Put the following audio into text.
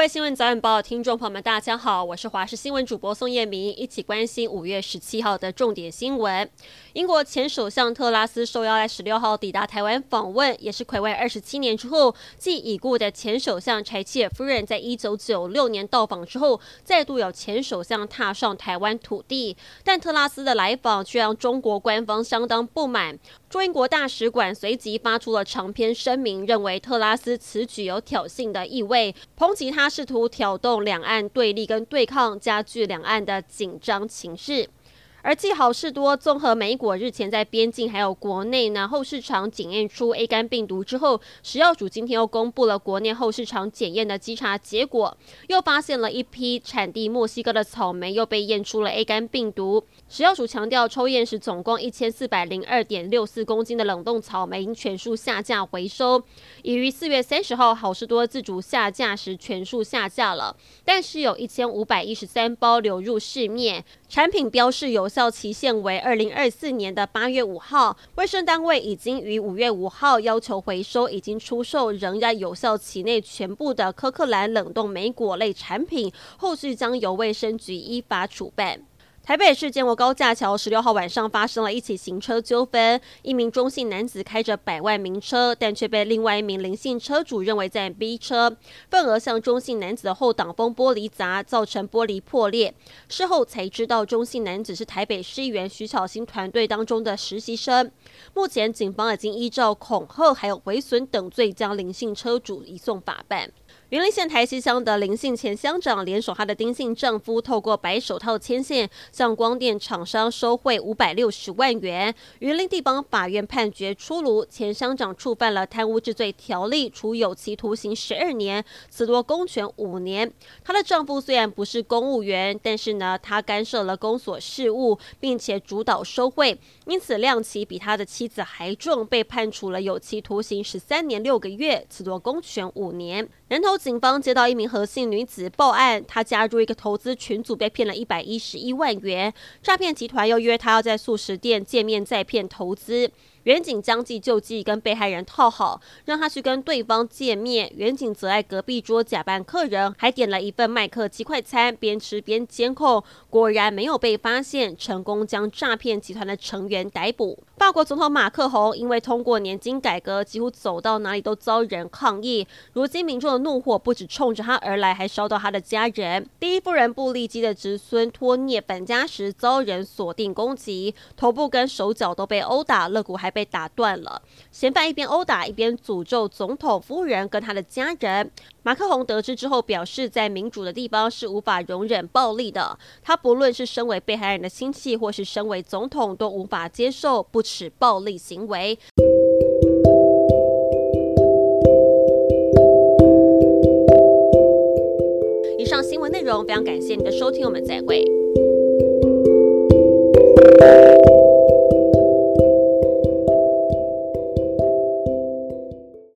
位新闻早晚报，听众朋友们，大家好，我是华视新闻主播宋燕明，一起关心五月十七号的重点新闻。英国前首相特拉斯受邀在十六号抵达台湾访问，也是睽违二十七年之后，继已故的前首相柴契尔夫人在一九九六年到访之后，再度有前首相踏上台湾土地。但特拉斯的来访却让中国官方相当不满，中英国大使馆随即发出了长篇声明，认为特拉斯此举有挑衅的意味，抨击他。试图挑动两岸对立跟对抗，加剧两岸的紧张情势。而继好市多综合莓果日前在边境还有国内呢后市场检验出 A 肝病毒之后，食药署今天又公布了国内后市场检验的稽查结果，又发现了一批产地墨西哥的草莓又被验出了 A 肝病毒。食药署强调，抽验时总共一千四百零二点六四公斤的冷冻草莓全数下架回收，已于四月三十号好市多自主下架时全数下架了，但是有一千五百一十三包流入市面，产品标示有。有效期限为二零二四年的八月五号，卫生单位已经于五月五号要求回收已经出售仍然有效期内全部的柯克兰冷冻莓果类产品，后续将由卫生局依法处办。台北市建国高架桥十六号晚上发生了一起行车纠纷，一名中姓男子开着百万名车，但却被另外一名林姓车主认为在逼车，愤而向中姓男子的后挡风玻璃砸，造成玻璃破裂。事后才知道中姓男子是台北市议员徐巧芯团队当中的实习生。目前警方已经依照恐吓还有毁损等罪，将林姓车主移送法办。云林县台西乡的林姓前乡长联手他的丁姓丈夫，透过白手套牵线，向光电厂商收贿五百六十万元。云林地方法院判决出炉，前乡长触犯了贪污治罪条例，处有期徒刑十二年，褫夺公权五年。她的丈夫虽然不是公务员，但是呢，他干涉了公所事务，并且主导收贿，因此量刑比他的妻子还重，被判处了有期徒刑十三年六个月，褫夺公权五年。南投警方接到一名何姓女子报案，她加入一个投资群组，被骗了一百一十一万元。诈骗集团又约她要在素食店见面再骗投资。远景将计就计，跟被害人套好，让他去跟对方见面。远景则在隔壁桌假扮客人，还点了一份麦克鸡块餐，边吃边监控，果然没有被发现，成功将诈骗集团的成员逮捕。法国总统马克宏因为通过年金改革，几乎走到哪里都遭人抗议。如今民众的怒火不止冲着他而来，还烧到他的家人。第一夫人布丽基的侄孙托涅返家时遭人锁定攻击，头部跟手脚都被殴打，肋骨还被被打断了。嫌犯一边殴打一边诅咒总统夫人跟他的家人。马克宏得知之后表示，在民主的地方是无法容忍暴力的。他不论是身为被害人的亲戚，或是身为总统，都无法接受不耻暴力行为。以上新闻内容非常感谢你的收听，我们再会。